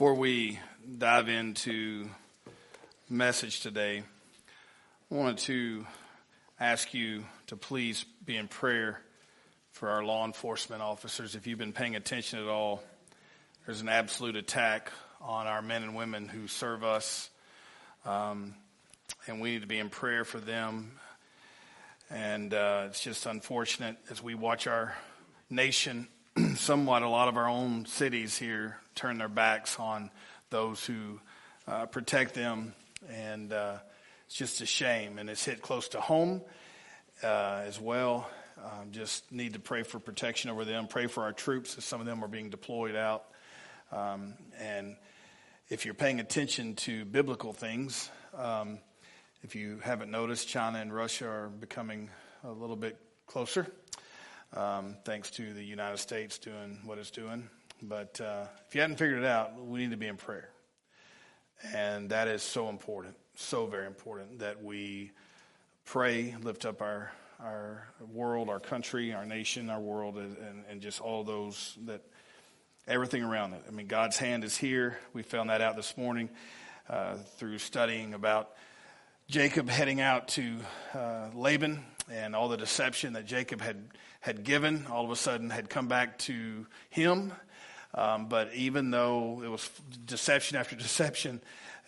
Before we dive into message today, I wanted to ask you to please be in prayer for our law enforcement officers. If you've been paying attention at all, there's an absolute attack on our men and women who serve us, um, and we need to be in prayer for them. And uh, it's just unfortunate as we watch our nation, somewhat a lot of our own cities here turn their backs on those who uh, protect them. And uh, it's just a shame. And it's hit close to home uh, as well. Um, just need to pray for protection over them. Pray for our troops as some of them are being deployed out. Um, and if you're paying attention to biblical things, um, if you haven't noticed, China and Russia are becoming a little bit closer, um, thanks to the United States doing what it's doing. But uh, if you hadn't figured it out, we need to be in prayer. And that is so important, so very important that we pray, lift up our, our world, our country, our nation, our world, and, and just all those that, everything around it. I mean, God's hand is here. We found that out this morning uh, through studying about Jacob heading out to uh, Laban and all the deception that Jacob had, had given, all of a sudden had come back to him. Um, but even though it was deception after deception,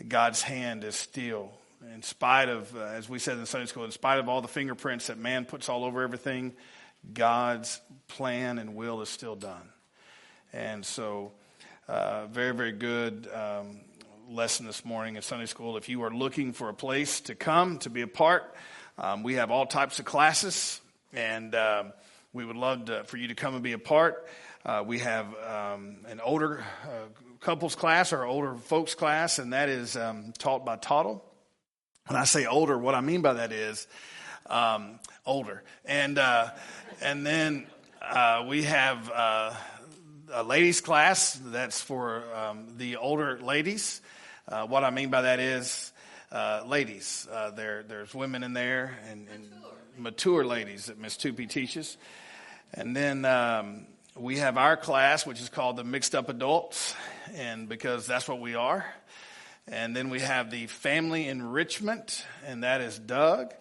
God's hand is still, in spite of, uh, as we said in Sunday school, in spite of all the fingerprints that man puts all over everything, God's plan and will is still done. And so, uh, very, very good. Um, lesson this morning in Sunday school. If you are looking for a place to come to be a part, um, we have all types of classes, and uh, we would love to, for you to come and be a part. Uh, we have um, an older uh, couples class or older folks class, and that is um, taught by Toddle. When I say older, what I mean by that is um, older, and uh, and then uh, we have uh, a ladies class that's for um, the older ladies. Uh, what I mean by that is, uh, ladies, uh, there, there's women in there and, and mature. mature. ladies that Miss Tupi teaches. And then um, we have our class, which is called the Mixed Up Adults, and because that's what we are. And then we have the Family Enrichment, and that is Doug.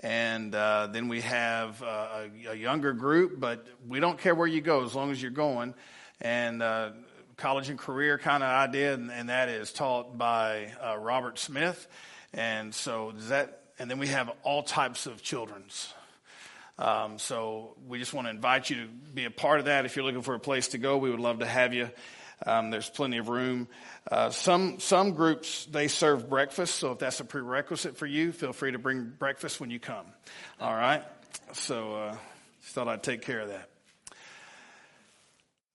And uh, then we have uh, a, a, younger group, but we don't care where you go as long as you're going. And uh, college and career kind of idea, and, and that is taught by uh, Robert Smith. And so does that, and then we have all types of children's. Um, so we just want to invite you to be a part of that. If you're looking for a place to go, we would love to have you. Um, there's plenty of room. Uh, some some groups they serve breakfast, so if that's a prerequisite for you, feel free to bring breakfast when you come. All right. So uh, just thought I'd take care of that.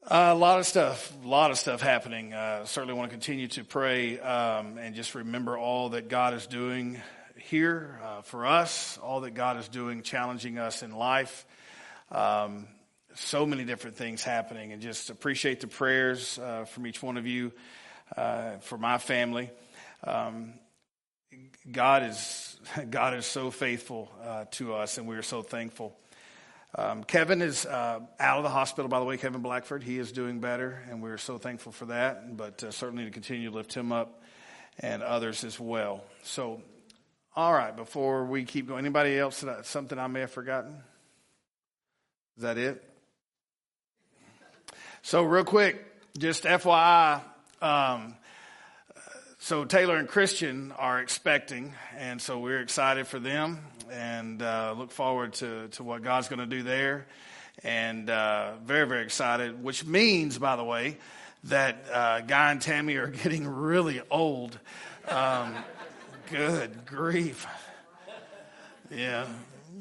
Uh, a lot of stuff, a lot of stuff happening. Uh, certainly want to continue to pray um, and just remember all that God is doing here uh, for us, all that God is doing, challenging us in life. Um, so many different things happening, and just appreciate the prayers uh, from each one of you uh, for my family. Um, God is God is so faithful uh, to us, and we are so thankful. Um, Kevin is uh, out of the hospital, by the way, Kevin Blackford. He is doing better, and we're so thankful for that, but uh, certainly to continue to lift him up and others as well. So, all right, before we keep going, anybody else, that, something I may have forgotten? Is that it? So, real quick, just FYI, um, so Taylor and Christian are expecting, and so we're excited for them and uh, look forward to, to what God's going to do there. And uh, very, very excited, which means, by the way, that uh, Guy and Tammy are getting really old. Um, good grief. Yeah.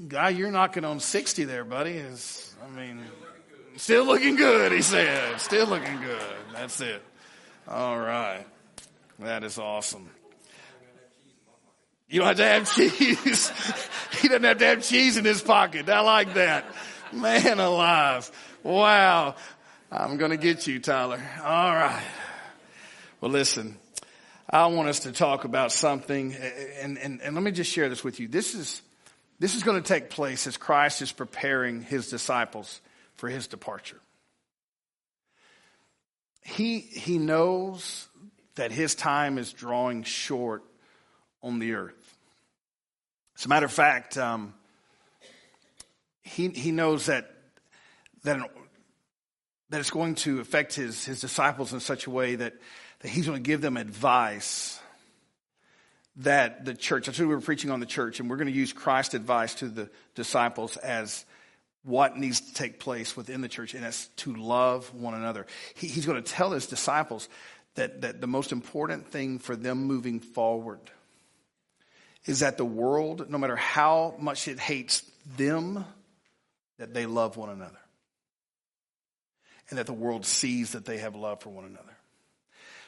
Guy, you're knocking on 60 there, buddy. Is I mean, still looking good, he said. Still looking good. That's it. All right. That is awesome. You don't have to have cheese. he doesn't have to have cheese in his pocket. I like that. Man alive. Wow. I'm going to get you, Tyler. All right. Well, listen, I want us to talk about something, and, and, and let me just share this with you. This is, this is going to take place as Christ is preparing his disciples for his departure. He, he knows that his time is drawing short on the earth. As a matter of fact, um, he, he knows that, that, that it's going to affect his, his disciples in such a way that, that he's going to give them advice that the church, that's what we were preaching on the church, and we're going to use Christ's advice to the disciples as what needs to take place within the church, and that's to love one another. He, he's going to tell his disciples that, that the most important thing for them moving forward is that the world, no matter how much it hates them, that they love one another. And that the world sees that they have love for one another.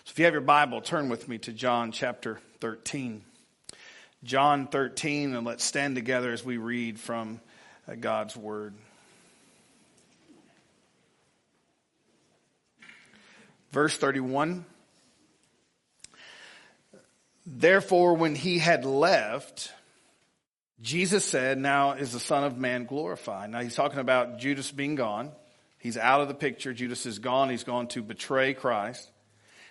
So if you have your Bible, turn with me to John chapter 13. John 13, and let's stand together as we read from uh, God's Word. Verse 31. Therefore, when he had left, Jesus said, Now is the Son of Man glorified. Now he's talking about Judas being gone. He's out of the picture. Judas is gone. He's gone to betray Christ.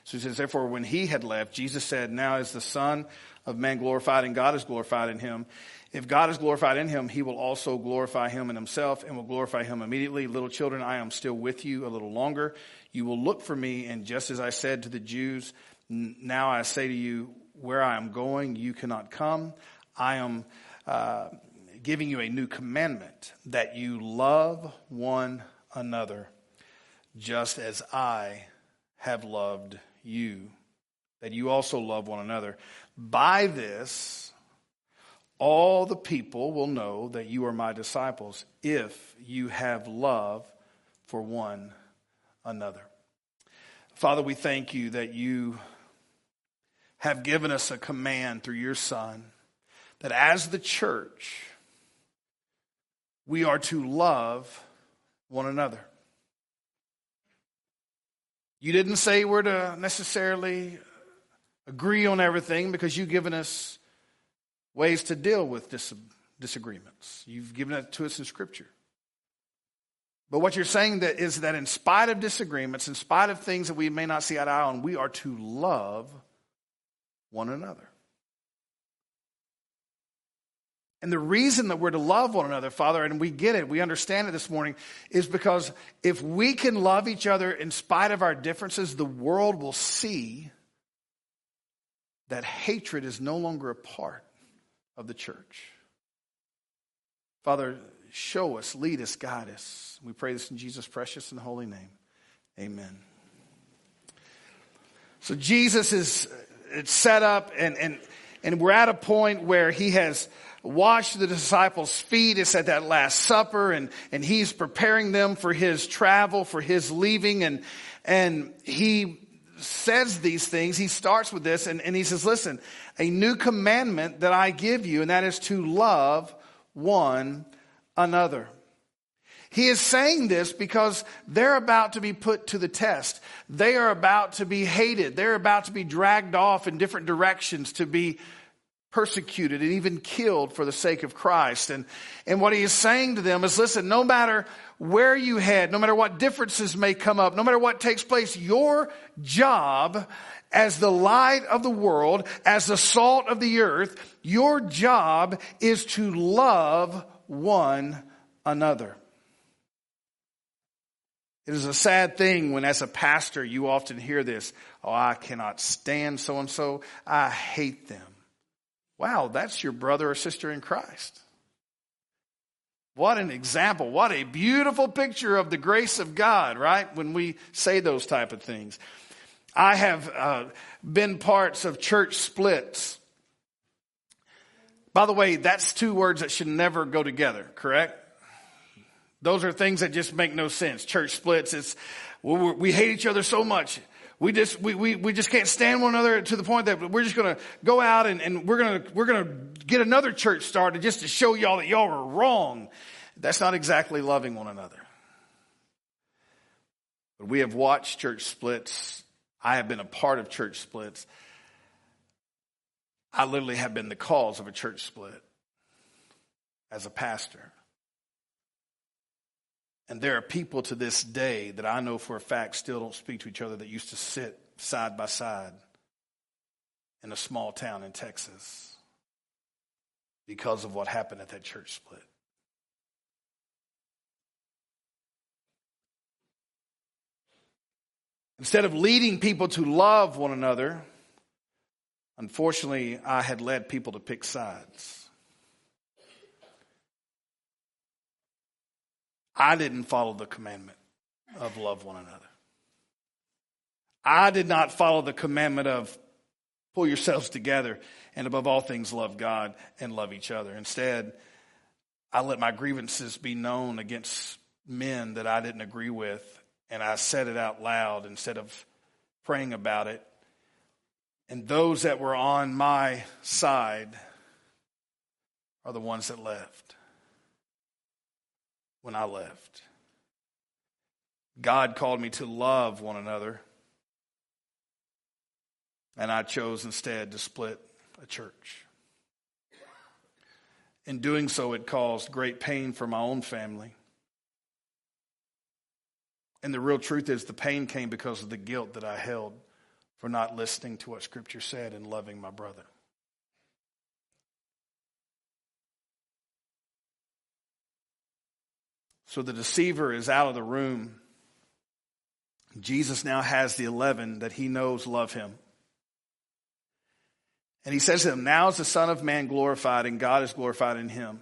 So he says, Therefore, when he had left, Jesus said, Now is the Son of Man glorified, and God is glorified in him. If God is glorified in him, he will also glorify him in himself and will glorify him immediately. Little children, I am still with you a little longer. You will look for me, and just as I said to the Jews, now I say to you, where I am going, you cannot come. I am uh, giving you a new commandment that you love one another just as I have loved you, that you also love one another. By this, all the people will know that you are my disciples if you have love for one another. Father, we thank you that you have given us a command through your Son that as the church, we are to love one another. You didn't say we're to necessarily agree on everything because you've given us ways to deal with dis- disagreements. You've given it to us in Scripture. But what you're saying that is that in spite of disagreements, in spite of things that we may not see eye to eye on, we are to love one another. And the reason that we're to love one another, Father, and we get it, we understand it this morning, is because if we can love each other in spite of our differences, the world will see that hatred is no longer a part of the church. Father, show us, lead us, guide us. We pray this in Jesus' precious and holy name. Amen. So Jesus is it's set up and, and, and we're at a point where he has washed the disciples' feet. It's at that Last Supper and, and he's preparing them for his travel, for his leaving. And, and he says these things. He starts with this and, and he says, listen, a new commandment that I give you, and that is to love one another. He is saying this because they're about to be put to the test. They are about to be hated. They're about to be dragged off in different directions to be persecuted and even killed for the sake of Christ. And, and what he is saying to them is, listen, no matter where you head, no matter what differences may come up, no matter what takes place, your job as the light of the world, as the salt of the earth, your job is to love one another. It is a sad thing when, as a pastor, you often hear this Oh, I cannot stand so and so. I hate them. Wow, that's your brother or sister in Christ. What an example. What a beautiful picture of the grace of God, right? When we say those type of things. I have uh, been parts of church splits. By the way, that's two words that should never go together, correct? Those are things that just make no sense. Church splits. It's we hate each other so much. We just we, we, we just can't stand one another to the point that we're just gonna go out and, and we're gonna we're gonna get another church started just to show y'all that y'all are wrong. That's not exactly loving one another. But we have watched church splits. I have been a part of church splits. I literally have been the cause of a church split as a pastor. And there are people to this day that I know for a fact still don't speak to each other that used to sit side by side in a small town in Texas because of what happened at that church split. Instead of leading people to love one another, unfortunately, I had led people to pick sides. I didn't follow the commandment of love one another. I did not follow the commandment of pull yourselves together and above all things love God and love each other. Instead, I let my grievances be known against men that I didn't agree with and I said it out loud instead of praying about it. And those that were on my side are the ones that left when I left. God called me to love one another, and I chose instead to split a church. In doing so, it caused great pain for my own family and the real truth is, the pain came because of the guilt that I held for not listening to what Scripture said and loving my brother. So the deceiver is out of the room. Jesus now has the 11 that he knows love him. And he says to them, Now is the Son of Man glorified, and God is glorified in him.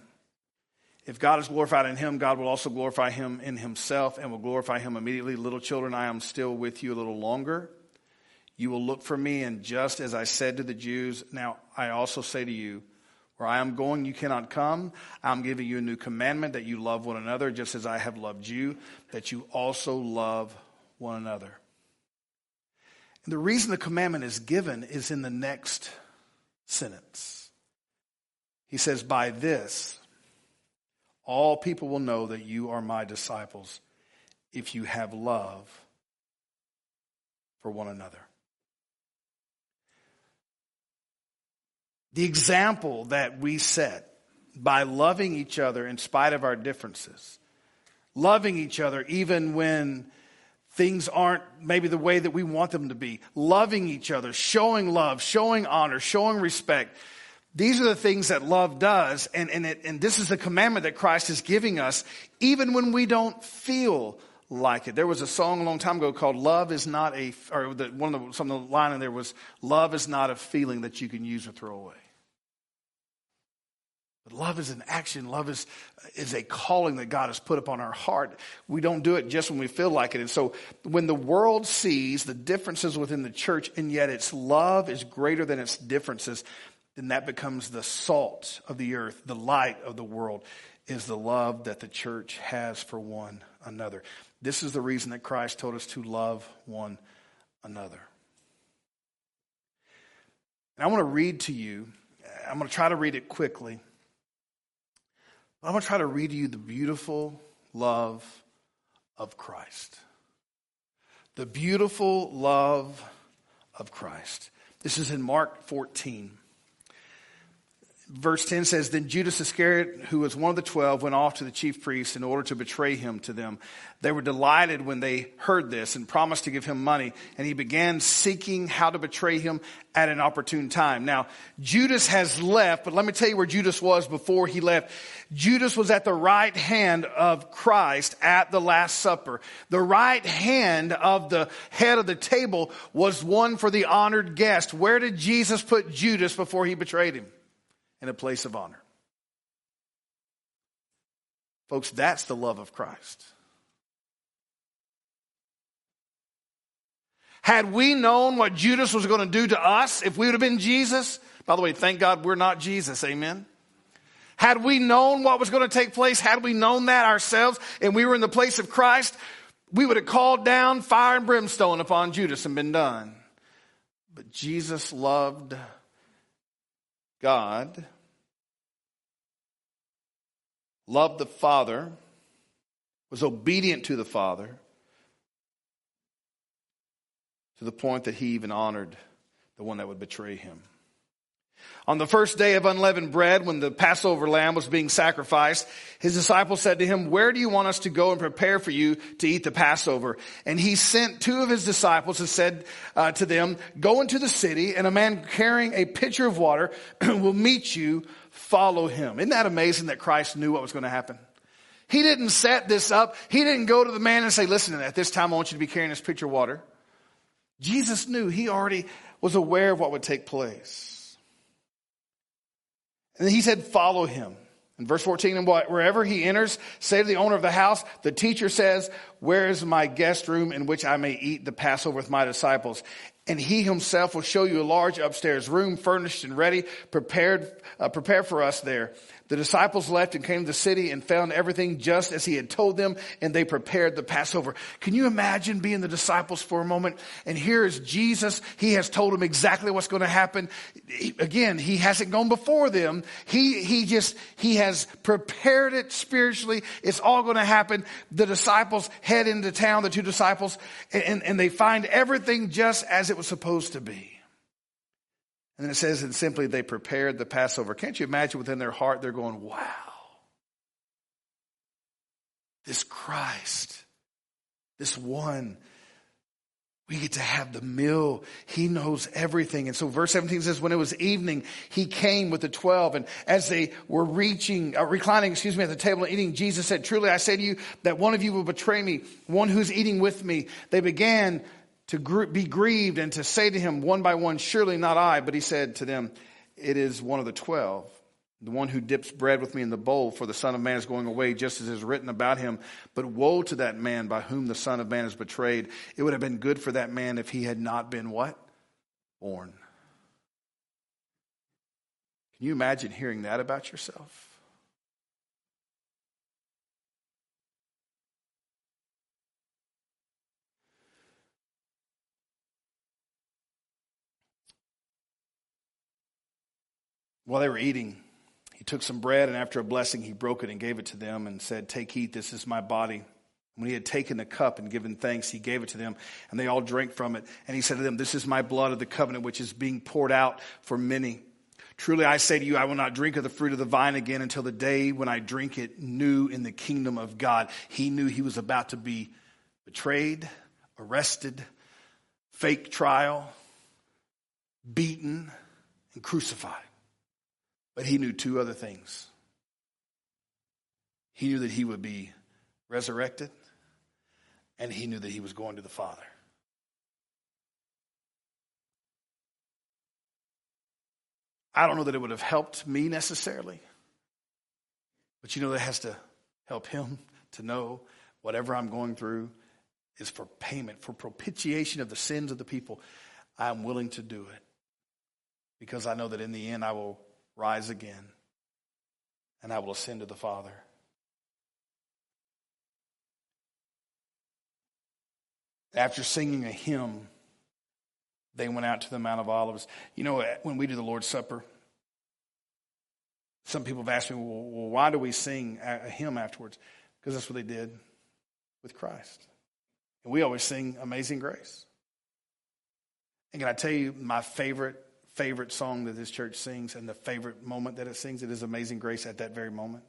If God is glorified in him, God will also glorify him in himself and will glorify him immediately. Little children, I am still with you a little longer. You will look for me, and just as I said to the Jews, now I also say to you, where I am going, you cannot come. I'm giving you a new commandment that you love one another, just as I have loved you, that you also love one another. And the reason the commandment is given is in the next sentence. He says, By this, all people will know that you are my disciples if you have love for one another. The example that we set by loving each other in spite of our differences, loving each other even when things aren't maybe the way that we want them to be, loving each other, showing love, showing honor, showing respect, these are the things that love does, and, and, it, and this is the commandment that Christ is giving us, even when we don't feel like it. There was a song a long time ago called "Love is not a," or the, one of the some of the line in there was "Love is not a feeling that you can use or throw away." But love is an action. Love is, is a calling that God has put upon our heart. We don't do it just when we feel like it. And so when the world sees the differences within the church, and yet its love is greater than its differences, then that becomes the salt of the earth, the light of the world, is the love that the church has for one another. This is the reason that Christ told us to love one another. And I want to read to you, I'm going to try to read it quickly. I'm going to try to read to you the beautiful love of Christ. The beautiful love of Christ. This is in Mark 14 verse 10 says, Then Judas Iscariot, who was one of the twelve, went off to the chief priests in order to betray him to them. They were delighted when they heard this and promised to give him money. And he began seeking how to betray him at an opportune time. Now, Judas has left, but let me tell you where Judas was before he left. Judas was at the right hand of Christ at the Last Supper. The right hand of the head of the table was one for the honored guest. Where did Jesus put Judas before he betrayed him? In a place of honor. Folks, that's the love of Christ. Had we known what Judas was going to do to us, if we would have been Jesus, by the way, thank God we're not Jesus, amen. Had we known what was going to take place, had we known that ourselves, and we were in the place of Christ, we would have called down fire and brimstone upon Judas and been done. But Jesus loved God loved the Father, was obedient to the Father, to the point that he even honored the one that would betray him. On the first day of unleavened bread, when the Passover lamb was being sacrificed, his disciples said to him, where do you want us to go and prepare for you to eat the Passover? And he sent two of his disciples and said uh, to them, go into the city and a man carrying a pitcher of water will meet you. Follow him. Isn't that amazing that Christ knew what was going to happen? He didn't set this up. He didn't go to the man and say, listen, at this time I want you to be carrying this pitcher of water. Jesus knew. He already was aware of what would take place. And he said, follow him. In verse 14, and wherever he enters, say to the owner of the house, the teacher says, where is my guest room in which I may eat the Passover with my disciples? And he himself will show you a large upstairs room furnished and ready, prepared, uh, prepared for us there. The disciples left and came to the city and found everything just as he had told them and they prepared the Passover. Can you imagine being the disciples for a moment? And here is Jesus. He has told them exactly what's going to happen. Again, he hasn't gone before them. He, he just, he has prepared it spiritually. It's all going to happen. The disciples head into town, the two disciples, and, and they find everything just as it was supposed to be. And then it says, and simply they prepared the Passover. Can't you imagine within their heart they're going, wow, this Christ, this one, we get to have the meal. He knows everything. And so verse 17 says, when it was evening, he came with the 12. And as they were reaching, uh, reclining, excuse me, at the table and eating, Jesus said, truly I say to you that one of you will betray me, one who's eating with me. They began to be grieved and to say to him one by one, Surely not I. But he said to them, It is one of the twelve, the one who dips bread with me in the bowl, for the Son of Man is going away, just as is written about him. But woe to that man by whom the Son of Man is betrayed. It would have been good for that man if he had not been what? Born. Can you imagine hearing that about yourself? While they were eating, he took some bread and after a blessing, he broke it and gave it to them and said, Take, eat, this is my body. When he had taken the cup and given thanks, he gave it to them, and they all drank from it. And he said to them, This is my blood of the covenant, which is being poured out for many. Truly I say to you, I will not drink of the fruit of the vine again until the day when I drink it new in the kingdom of God. He knew he was about to be betrayed, arrested, fake trial, beaten, and crucified. But he knew two other things. He knew that he would be resurrected, and he knew that he was going to the Father. I don't know that it would have helped me necessarily, but you know, that has to help him to know whatever I'm going through is for payment, for propitiation of the sins of the people. I'm willing to do it because I know that in the end I will rise again, and I will ascend to the Father. After singing a hymn, they went out to the Mount of Olives. You know, when we do the Lord's Supper, some people have asked me, well, why do we sing a hymn afterwards? Because that's what they did with Christ. And we always sing Amazing Grace. And can I tell you my favorite favorite song that this church sings and the favorite moment that it sings. It is Amazing Grace at that very moment.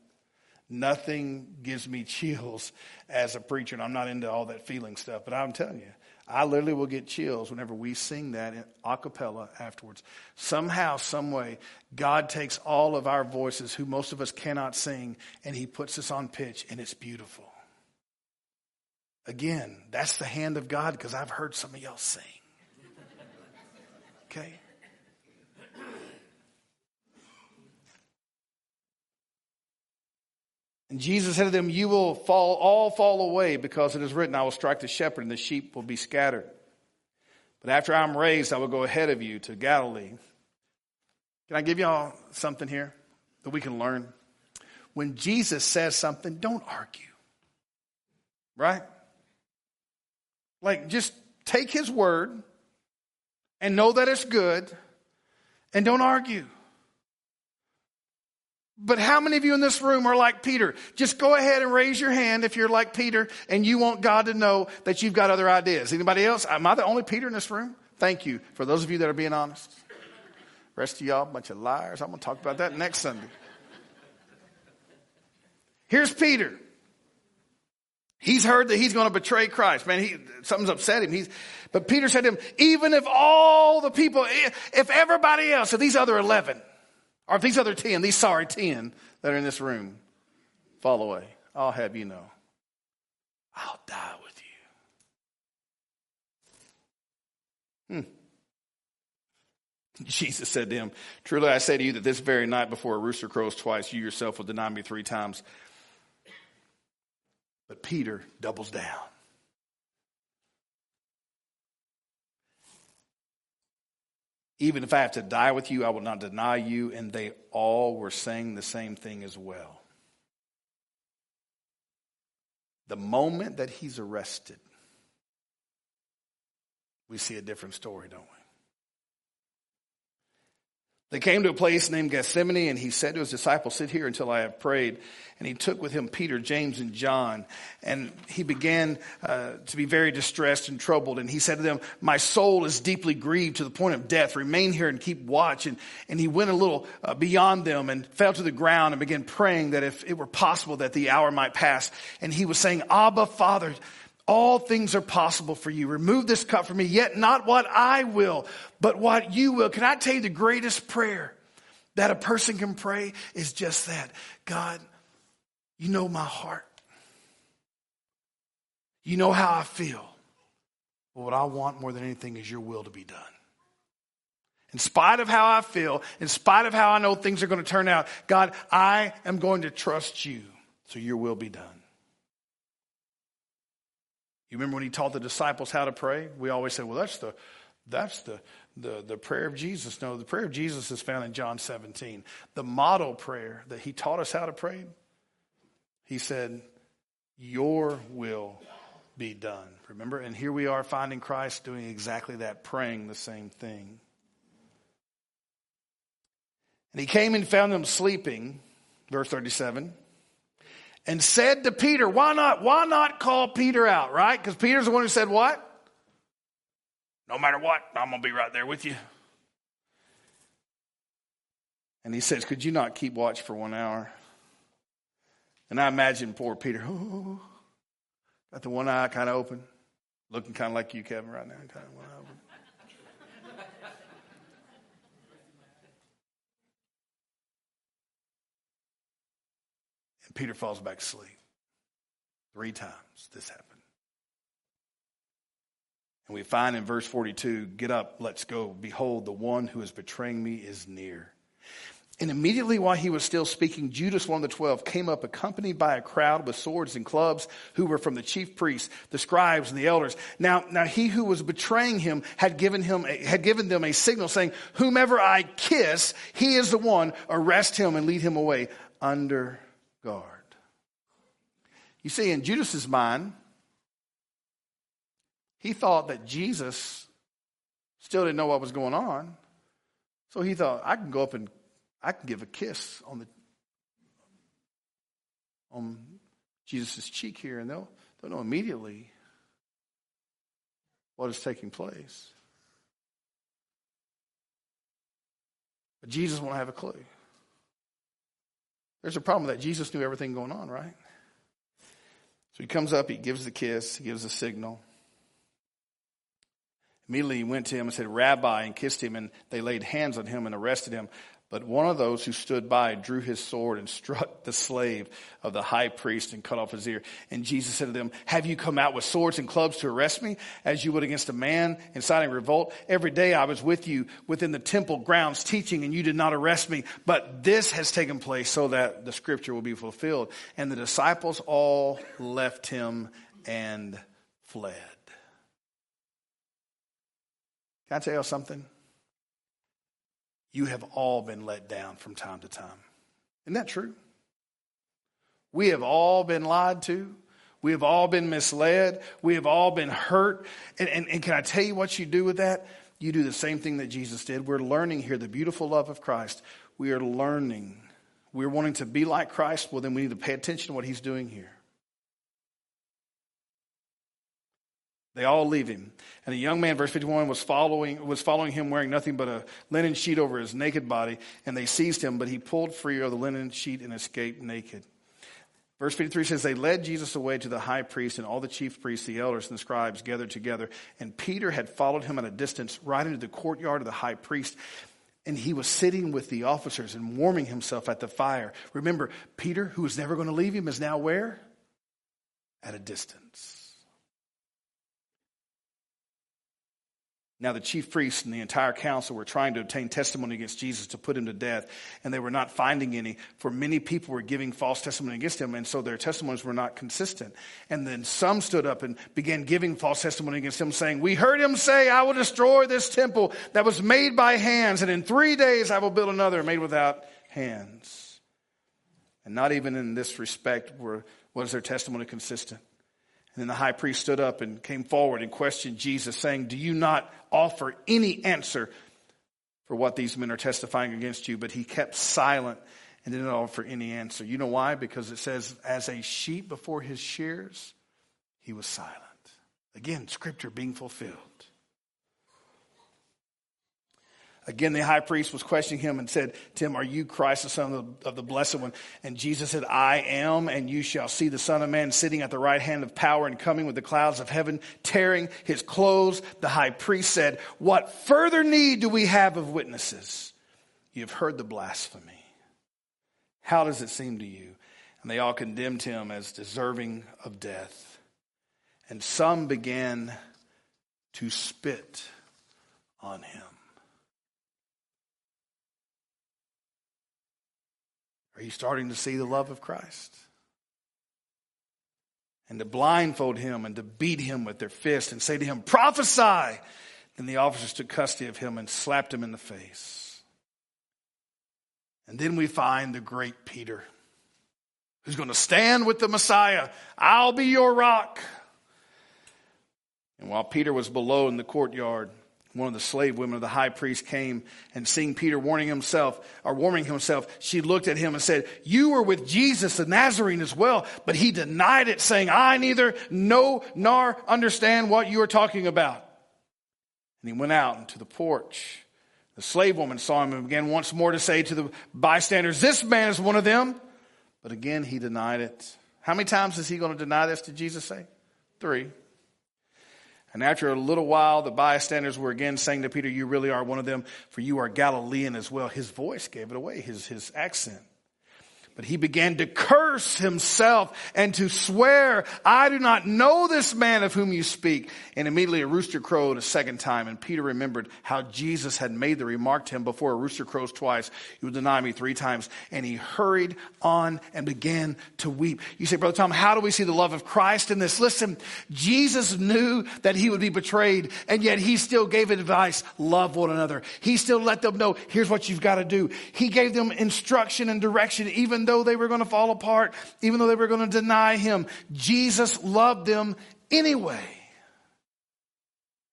Nothing gives me chills as a preacher, and I'm not into all that feeling stuff, but I'm telling you, I literally will get chills whenever we sing that a cappella afterwards. Somehow, some way, God takes all of our voices, who most of us cannot sing, and He puts us on pitch, and it's beautiful. Again, that's the hand of God because I've heard some of y'all sing. Okay? And Jesus said to them, You will fall, all fall away because it is written, I will strike the shepherd and the sheep will be scattered. But after I'm raised, I will go ahead of you to Galilee. Can I give y'all something here that we can learn? When Jesus says something, don't argue. Right? Like, just take his word and know that it's good and don't argue. But how many of you in this room are like Peter? Just go ahead and raise your hand if you're like Peter and you want God to know that you've got other ideas. Anybody else? Am I the only Peter in this room? Thank you for those of you that are being honest. Rest of y'all, bunch of liars. I'm going to talk about that next Sunday. Here's Peter. He's heard that he's going to betray Christ. Man, he, something's upset him. He's, but Peter said to him, even if all the people, if everybody else, if these other 11, or these other 10, these sorry 10 that are in this room fall away, I'll have you know, I'll die with you. Hmm. Jesus said to him, Truly I say to you that this very night before a rooster crows twice, you yourself will deny me three times. But Peter doubles down. Even if I have to die with you, I will not deny you. And they all were saying the same thing as well. The moment that he's arrested, we see a different story, don't we? They came to a place named Gethsemane, and he said to his disciples, Sit here until I have prayed. And he took with him Peter, James, and John. And he began uh, to be very distressed and troubled. And he said to them, My soul is deeply grieved to the point of death. Remain here and keep watch. And, and he went a little uh, beyond them and fell to the ground and began praying that if it were possible that the hour might pass. And he was saying, Abba, Father, all things are possible for you. Remove this cup from me, yet not what I will, but what you will. Can I tell you the greatest prayer that a person can pray is just that God, you know my heart. You know how I feel. But what I want more than anything is your will to be done. In spite of how I feel, in spite of how I know things are going to turn out, God, I am going to trust you so your will be done. You remember when he taught the disciples how to pray? We always say, well, that's the, that's the, the, the prayer of Jesus. No, the prayer of Jesus is found in John 17. The model prayer that he taught us how to pray, he said, Your will be done. Remember? And here we are finding Christ doing exactly that, praying the same thing. And he came and found them sleeping, verse 37 and said to Peter, why not, why not call Peter out, right? Because Peter's the one who said what? No matter what, I'm going to be right there with you. And he says, Could you not keep watch for one hour? And I imagine poor Peter, oh, got the one eye kind of open, looking kind of like you, Kevin, right now, kind of one eye open. And Peter falls back asleep. Three times this happened. And we find in verse 42 get up, let's go. Behold, the one who is betraying me is near. And immediately while he was still speaking, Judas, one of the twelve, came up accompanied by a crowd with swords and clubs who were from the chief priests, the scribes, and the elders. Now, now he who was betraying him had given him, a, had given them a signal saying, whomever I kiss, he is the one, arrest him and lead him away under guard. You see, in Judas's mind, he thought that Jesus still didn't know what was going on. So he thought, I can go up and I can give a kiss on the on Jesus' cheek here, and they'll, they'll know immediately what is taking place. But Jesus won't have a clue. There's a problem that Jesus knew everything going on, right? So he comes up, he gives the kiss, he gives the signal. Immediately he went to him and said, Rabbi, and kissed him, and they laid hands on him and arrested him. But one of those who stood by drew his sword and struck the slave of the high priest and cut off his ear. And Jesus said to them, Have you come out with swords and clubs to arrest me, as you would against a man inciting revolt? Every day I was with you within the temple grounds teaching, and you did not arrest me. But this has taken place so that the scripture will be fulfilled. And the disciples all left him and fled. Can I tell you something? you have all been let down from time to time. Isn't that true? We have all been lied to. We have all been misled. We have all been hurt. And, and, and, can I tell you what you do with that? You do the same thing that Jesus did. We're learning here the beautiful love of Christ. We are learning. We're wanting to be like Christ. Well, then we need to pay attention to what he's doing here. They all leave him. And a young man, verse 51, was following, was following him wearing nothing but a linen sheet over his naked body. And they seized him, but he pulled free of the linen sheet and escaped naked. Verse 53 says, They led Jesus away to the high priest, and all the chief priests, the elders, and the scribes gathered together. And Peter had followed him at a distance right into the courtyard of the high priest. And he was sitting with the officers and warming himself at the fire. Remember, Peter, who was never going to leave him, is now where? At a distance. Now, the chief priests and the entire council were trying to obtain testimony against Jesus to put him to death, and they were not finding any, for many people were giving false testimony against him, and so their testimonies were not consistent. And then some stood up and began giving false testimony against him, saying, We heard him say, I will destroy this temple that was made by hands, and in three days I will build another made without hands. And not even in this respect were, was their testimony consistent. And then the high priest stood up and came forward and questioned Jesus, saying, Do you not offer any answer for what these men are testifying against you? But he kept silent and didn't offer any answer. You know why? Because it says, As a sheep before his shears, he was silent. Again, scripture being fulfilled. Again, the high priest was questioning him and said, Tim, are you Christ, the Son of the, of the, Blessed One? And Jesus said, I am, and you shall see the Son of Man sitting at the right hand of power and coming with the clouds of heaven, tearing his clothes. The high priest said, What further need do we have of witnesses? You have heard the blasphemy. How does it seem to you? And they all condemned him as deserving of death. And some began to spit on him. Are you starting to see the love of Christ? And to blindfold him and to beat him with their fist and say to him, prophesy. Then the officers took custody of him and slapped him in the face. And then we find the great Peter, who's going to stand with the Messiah. I'll be your rock. And while Peter was below in the courtyard, one of the slave women of the high priest came and seeing Peter warning himself or warming himself, she looked at him and said, You were with Jesus the Nazarene as well. But he denied it, saying, I neither know nor understand what you are talking about. And he went out into the porch. The slave woman saw him and began once more to say to the bystanders, This man is one of them. But again, he denied it. How many times is he going to deny this? Did Jesus say? Three. And after a little while, the bystanders were again saying to Peter, You really are one of them, for you are Galilean as well. His voice gave it away, his, his accent. But he began to curse himself and to swear, I do not know this man of whom you speak. And immediately a rooster crowed a second time. And Peter remembered how Jesus had made the remark to him before a rooster crows twice, you will deny me three times. And he hurried on and began to weep. You say, Brother Tom, how do we see the love of Christ in this? Listen, Jesus knew that he would be betrayed, and yet he still gave advice, love one another. He still let them know, here's what you've got to do. He gave them instruction and direction, even though they were going to fall apart, even though they were going to deny him, Jesus loved them anyway.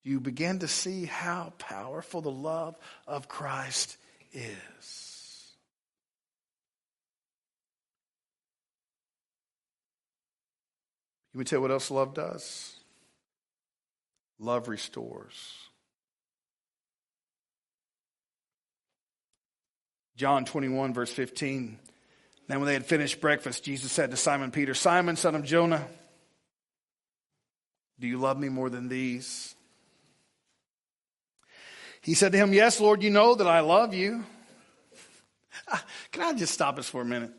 You begin to see how powerful the love of Christ is. Let me tell you what else love does. Love restores. John 21, verse 15 then, when they had finished breakfast, Jesus said to Simon Peter, Simon, son of Jonah, do you love me more than these? He said to him, Yes, Lord, you know that I love you. Ah, can I just stop us for a minute?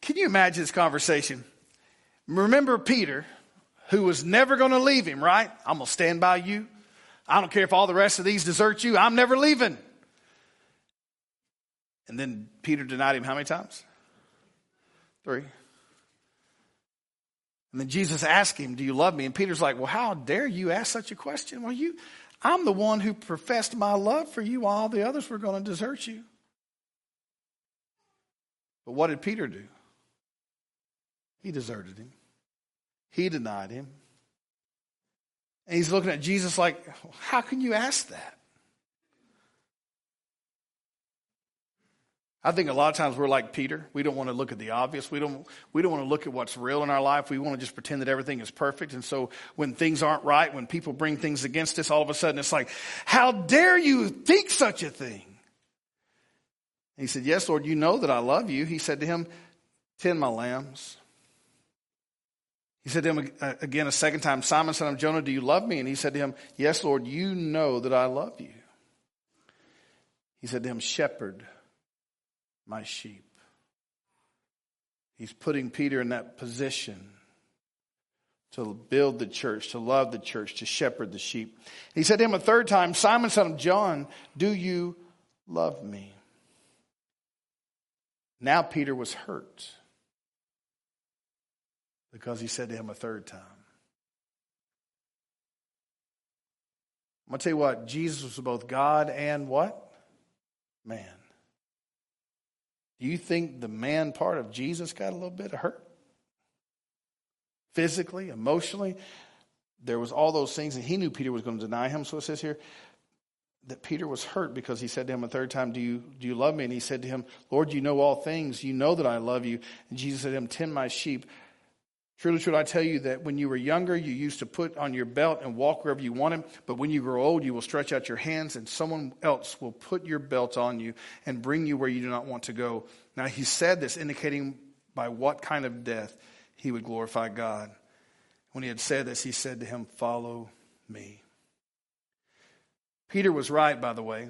Can you imagine this conversation? Remember Peter, who was never going to leave him, right? I'm going to stand by you. I don't care if all the rest of these desert you, I'm never leaving. And then Peter denied him how many times? Three. And then Jesus asked him, Do you love me? And Peter's like, Well, how dare you ask such a question? Well, you, I'm the one who professed my love for you while all the others were going to desert you. But what did Peter do? He deserted him, he denied him. And he's looking at Jesus like, How can you ask that? I think a lot of times we're like Peter. We don't want to look at the obvious. We don't, we don't want to look at what's real in our life. We want to just pretend that everything is perfect. And so when things aren't right, when people bring things against us, all of a sudden it's like, how dare you think such a thing? he said, Yes, Lord, you know that I love you. He said to him, Tend my lambs. He said to him again a second time, Simon, son of Jonah, do you love me? And he said to him, Yes, Lord, you know that I love you. He said to him, Shepherd my sheep. He's putting Peter in that position to build the church, to love the church, to shepherd the sheep. He said to him a third time, Simon, son of John, do you love me? Now Peter was hurt because he said to him a third time. I'm going to tell you what, Jesus was both God and what? Man. Do you think the man part of Jesus got a little bit of hurt? Physically, emotionally, there was all those things, and he knew Peter was going to deny him. So it says here that Peter was hurt because he said to him a third time, Do you, do you love me? And he said to him, Lord, you know all things. You know that I love you. And Jesus said to him, Tend my sheep. Truly, truly, I tell you that when you were younger, you used to put on your belt and walk wherever you wanted. But when you grow old, you will stretch out your hands, and someone else will put your belt on you and bring you where you do not want to go. Now, he said this, indicating by what kind of death he would glorify God. When he had said this, he said to him, Follow me. Peter was right, by the way.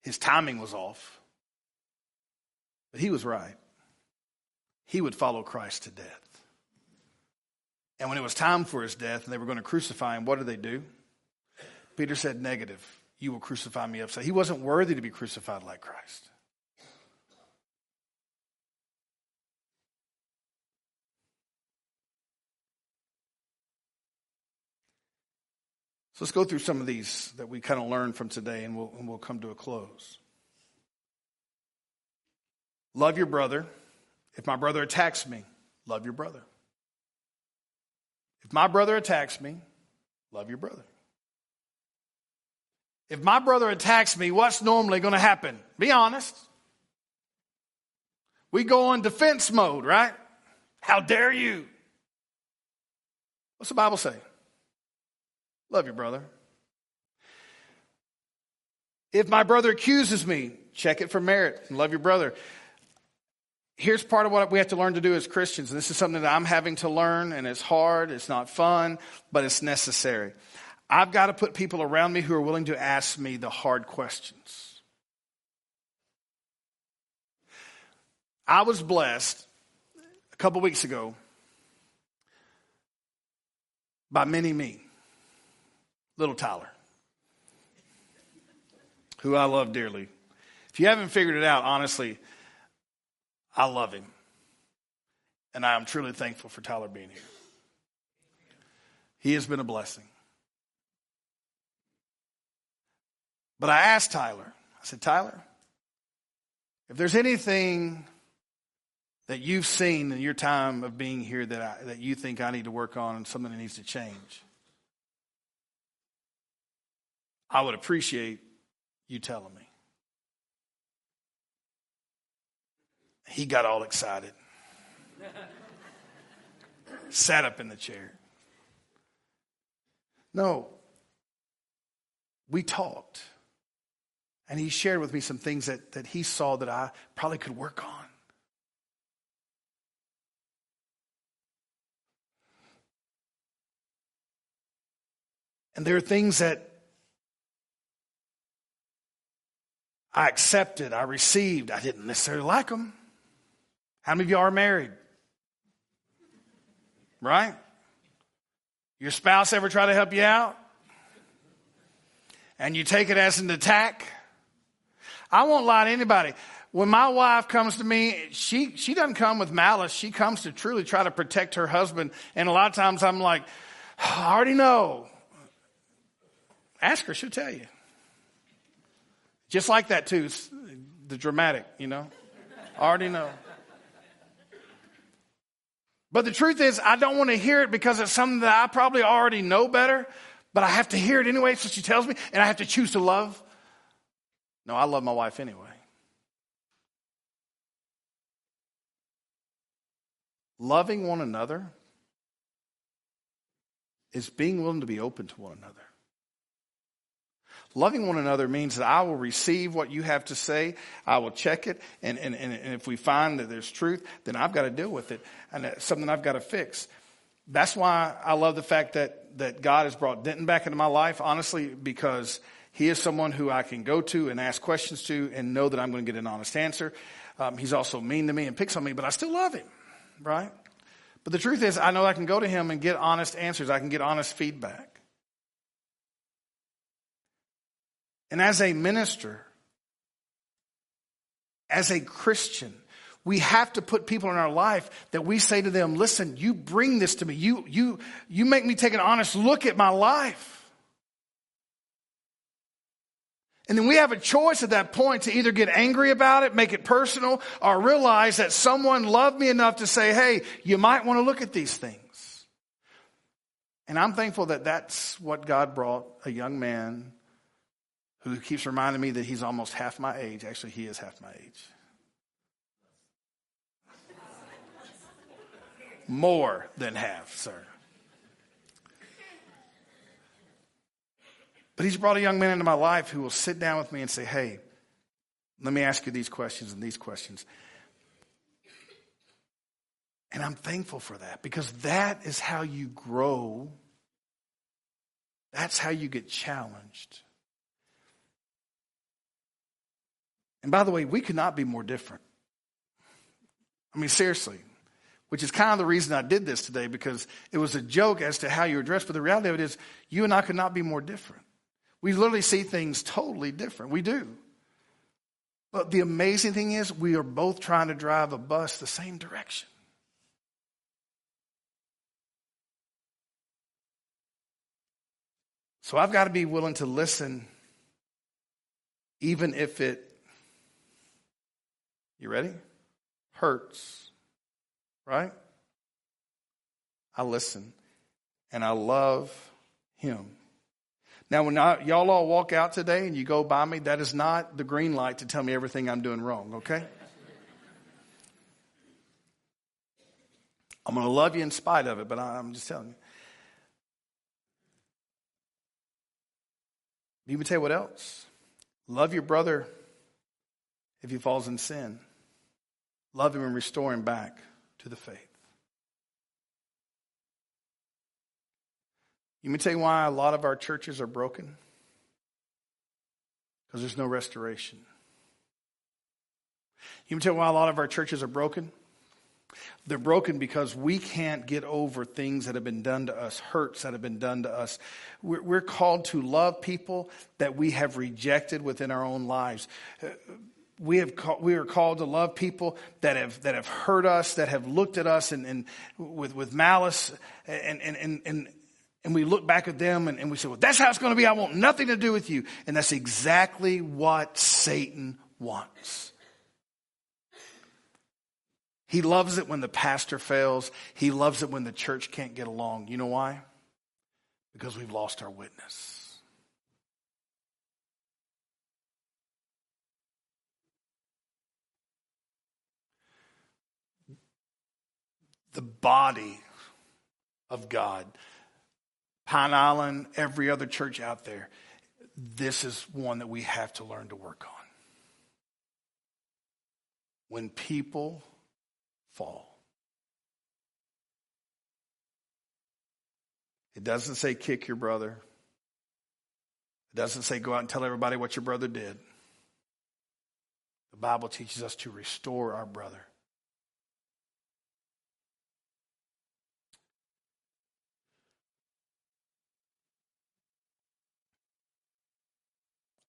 His timing was off, but he was right he would follow Christ to death. And when it was time for his death and they were going to crucify him, what did they do? Peter said, Negative. You will crucify me upside. He wasn't worthy to be crucified like Christ. So let's go through some of these that we kind of learned from today and we'll, and we'll come to a close. Love your brother. If my brother attacks me, love your brother. If my brother attacks me, love your brother. If my brother attacks me, what's normally going to happen? Be honest. We go in defense mode, right? How dare you? What's the Bible say? Love your brother. If my brother accuses me, check it for merit and love your brother here's part of what we have to learn to do as Christians. And this is something that I'm having to learn, and it's hard, it's not fun, but it's necessary. I've got to put people around me who are willing to ask me the hard questions. I was blessed a couple weeks ago by mini me, little Tyler, who I love dearly. If you haven't figured it out, honestly, I love him. And I am truly thankful for Tyler being here. He has been a blessing. But I asked Tyler, I said, Tyler, if there's anything that you've seen in your time of being here that, I, that you think I need to work on and something that needs to change, I would appreciate you telling me. He got all excited, sat up in the chair. No, we talked. And he shared with me some things that, that he saw that I probably could work on. And there are things that I accepted, I received. I didn't necessarily like them. How many of you are married? Right? Your spouse ever try to help you out? And you take it as an attack? I won't lie to anybody. When my wife comes to me, she, she doesn't come with malice. She comes to truly try to protect her husband. And a lot of times I'm like, I already know. Ask her, she'll tell you. Just like that, too. The dramatic, you know. I already know. But the truth is, I don't want to hear it because it's something that I probably already know better, but I have to hear it anyway, so she tells me, and I have to choose to love. No, I love my wife anyway. Loving one another is being willing to be open to one another. Loving one another means that I will receive what you have to say. I will check it. And, and, and if we find that there's truth, then I've got to deal with it. And it's something I've got to fix. That's why I love the fact that, that God has brought Denton back into my life, honestly, because he is someone who I can go to and ask questions to and know that I'm going to get an honest answer. Um, he's also mean to me and picks on me, but I still love him, right? But the truth is, I know I can go to him and get honest answers. I can get honest feedback. And as a minister, as a Christian, we have to put people in our life that we say to them, listen, you bring this to me. You, you, you make me take an honest look at my life. And then we have a choice at that point to either get angry about it, make it personal, or realize that someone loved me enough to say, hey, you might want to look at these things. And I'm thankful that that's what God brought a young man who keeps reminding me that he's almost half my age. Actually, he is half my age. More than half, sir. But he's brought a young man into my life who will sit down with me and say, Hey, let me ask you these questions and these questions. And I'm thankful for that because that is how you grow. That's how you get challenged. And by the way, we could not be more different. I mean, seriously, which is kind of the reason I did this today because it was a joke as to how you were dressed. But the reality of it is, you and I could not be more different. We literally see things totally different. We do. But the amazing thing is, we are both trying to drive a bus the same direction. So I've got to be willing to listen, even if it you ready? Hurts, right? I listen and I love him. Now, when I, y'all all walk out today and you go by me, that is not the green light to tell me everything I'm doing wrong, okay? I'm going to love you in spite of it, but I'm just telling you. Let me tell you what else. Love your brother if he falls in sin. Love him and restore him back to the faith. You may tell you why a lot of our churches are broken? Because there's no restoration. You may tell you why a lot of our churches are broken? They're broken because we can't get over things that have been done to us, hurts that have been done to us. We're, we're called to love people that we have rejected within our own lives we have call, we are called to love people that have that have hurt us, that have looked at us and, and with with malice, and and and. and and we look back at them and, and we say, well, that's how it's going to be. I want nothing to do with you. And that's exactly what Satan wants. He loves it when the pastor fails. He loves it when the church can't get along. You know why? Because we've lost our witness. The body of God. Pine Island, every other church out there, this is one that we have to learn to work on. When people fall, it doesn't say kick your brother. It doesn't say go out and tell everybody what your brother did. The Bible teaches us to restore our brother.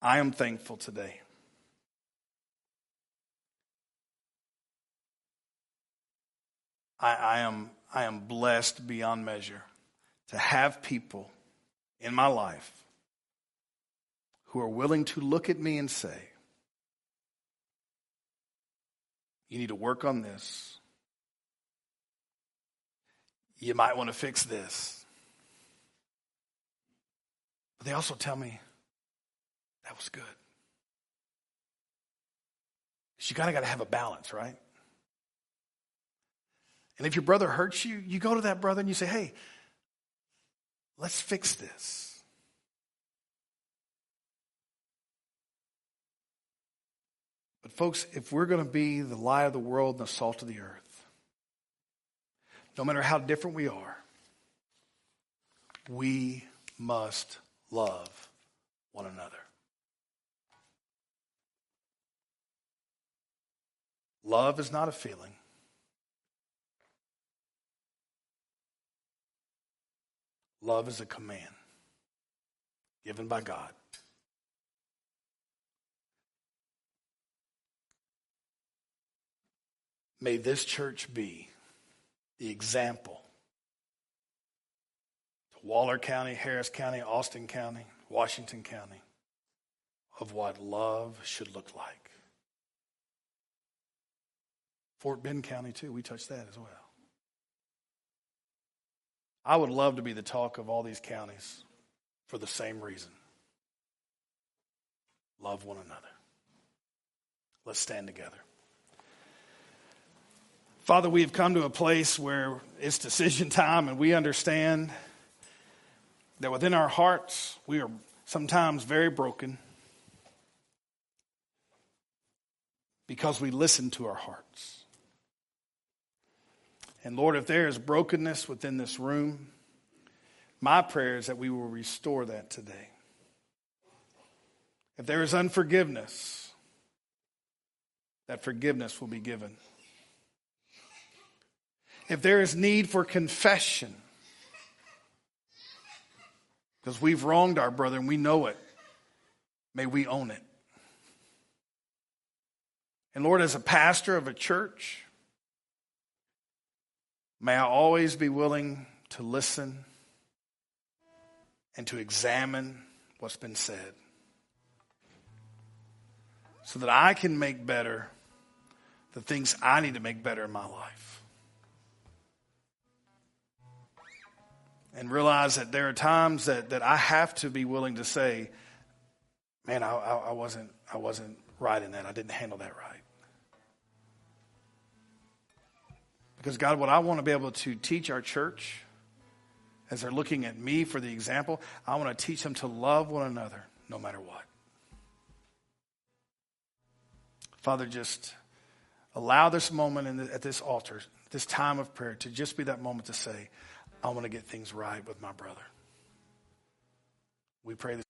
I am thankful today. I, I, am, I am blessed beyond measure to have people in my life who are willing to look at me and say, You need to work on this. You might want to fix this. But they also tell me, that was good. You kind of got to have a balance, right? And if your brother hurts you, you go to that brother and you say, hey, let's fix this. But, folks, if we're going to be the light of the world and the salt of the earth, no matter how different we are, we must love one another. Love is not a feeling. Love is a command given by God. May this church be the example to Waller County, Harris County, Austin County, Washington County of what love should look like. Fort Bend County, too, we touched that as well. I would love to be the talk of all these counties for the same reason love one another. Let's stand together. Father, we have come to a place where it's decision time, and we understand that within our hearts, we are sometimes very broken because we listen to our hearts. And Lord, if there is brokenness within this room, my prayer is that we will restore that today. If there is unforgiveness, that forgiveness will be given. If there is need for confession, because we've wronged our brother and we know it, may we own it. And Lord, as a pastor of a church, May I always be willing to listen and to examine what's been said so that I can make better the things I need to make better in my life. And realize that there are times that, that I have to be willing to say, man, I, I, I wasn't, I wasn't right in that. I didn't handle that right. Because, God, what I want to be able to teach our church as they're looking at me for the example, I want to teach them to love one another no matter what. Father, just allow this moment the, at this altar, this time of prayer, to just be that moment to say, I want to get things right with my brother. We pray this.